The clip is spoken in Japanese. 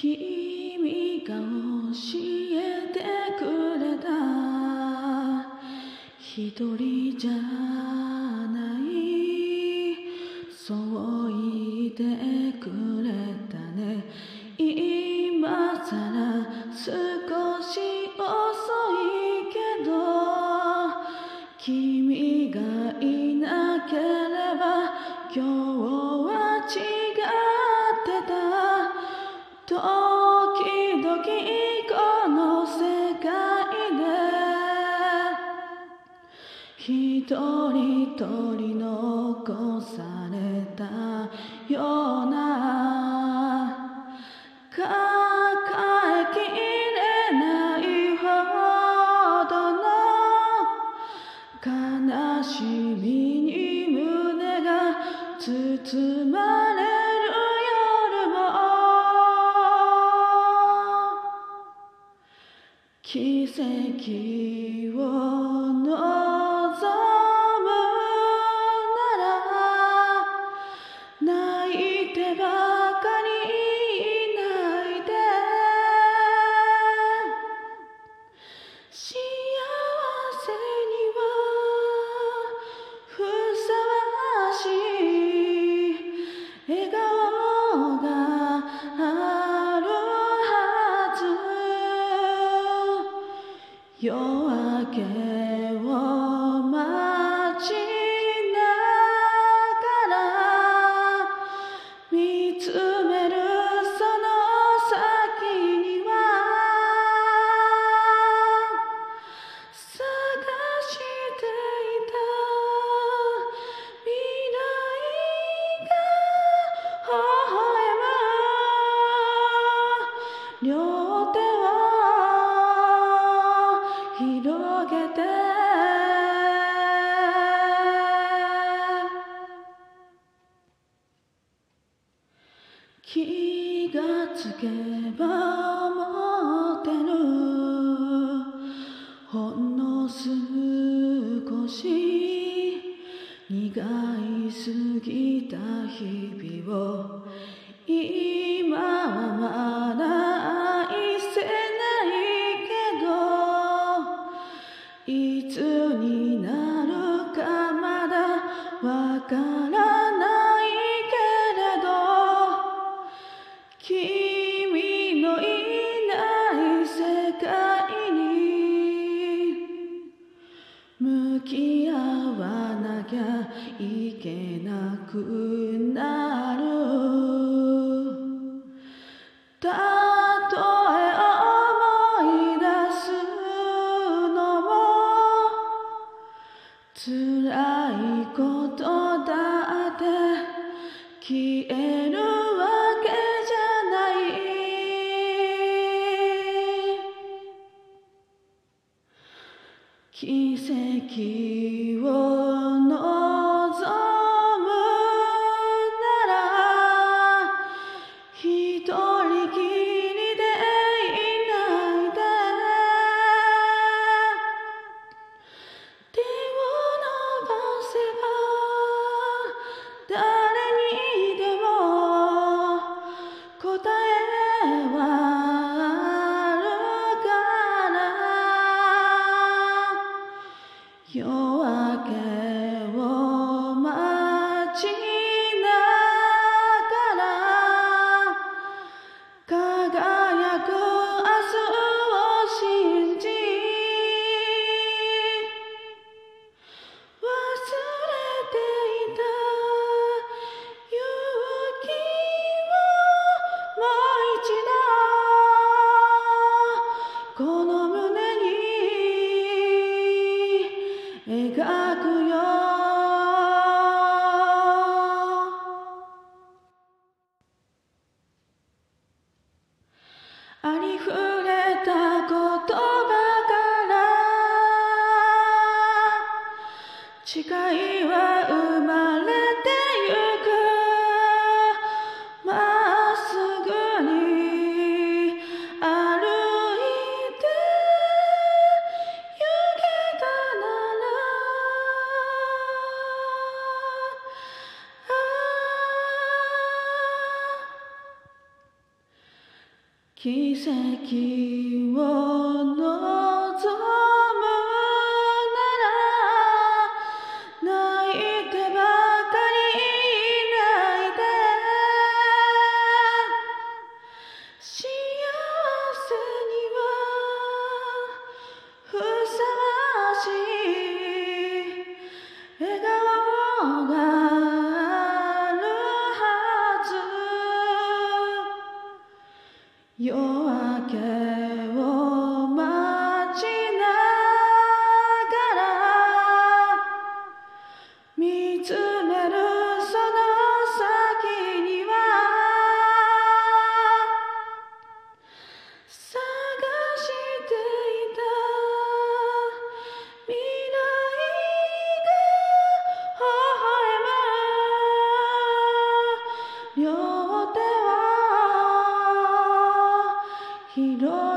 君が教えてくれた。一人じゃない。そう言ってくれたね。今さら少し遅いけど。君がいなければ今日人一人残されたような抱えきれないほどの悲しみに胸が包まれる夜も奇跡を夜明けを待ちながら見つつけば持ってる。ほんの少し苦いすぎた日々をわなきゃいけなくなる奇跡を望 You are. 誓いは生まれてゆく。まっすぐに歩いて行けたなら。奇跡を望 go 広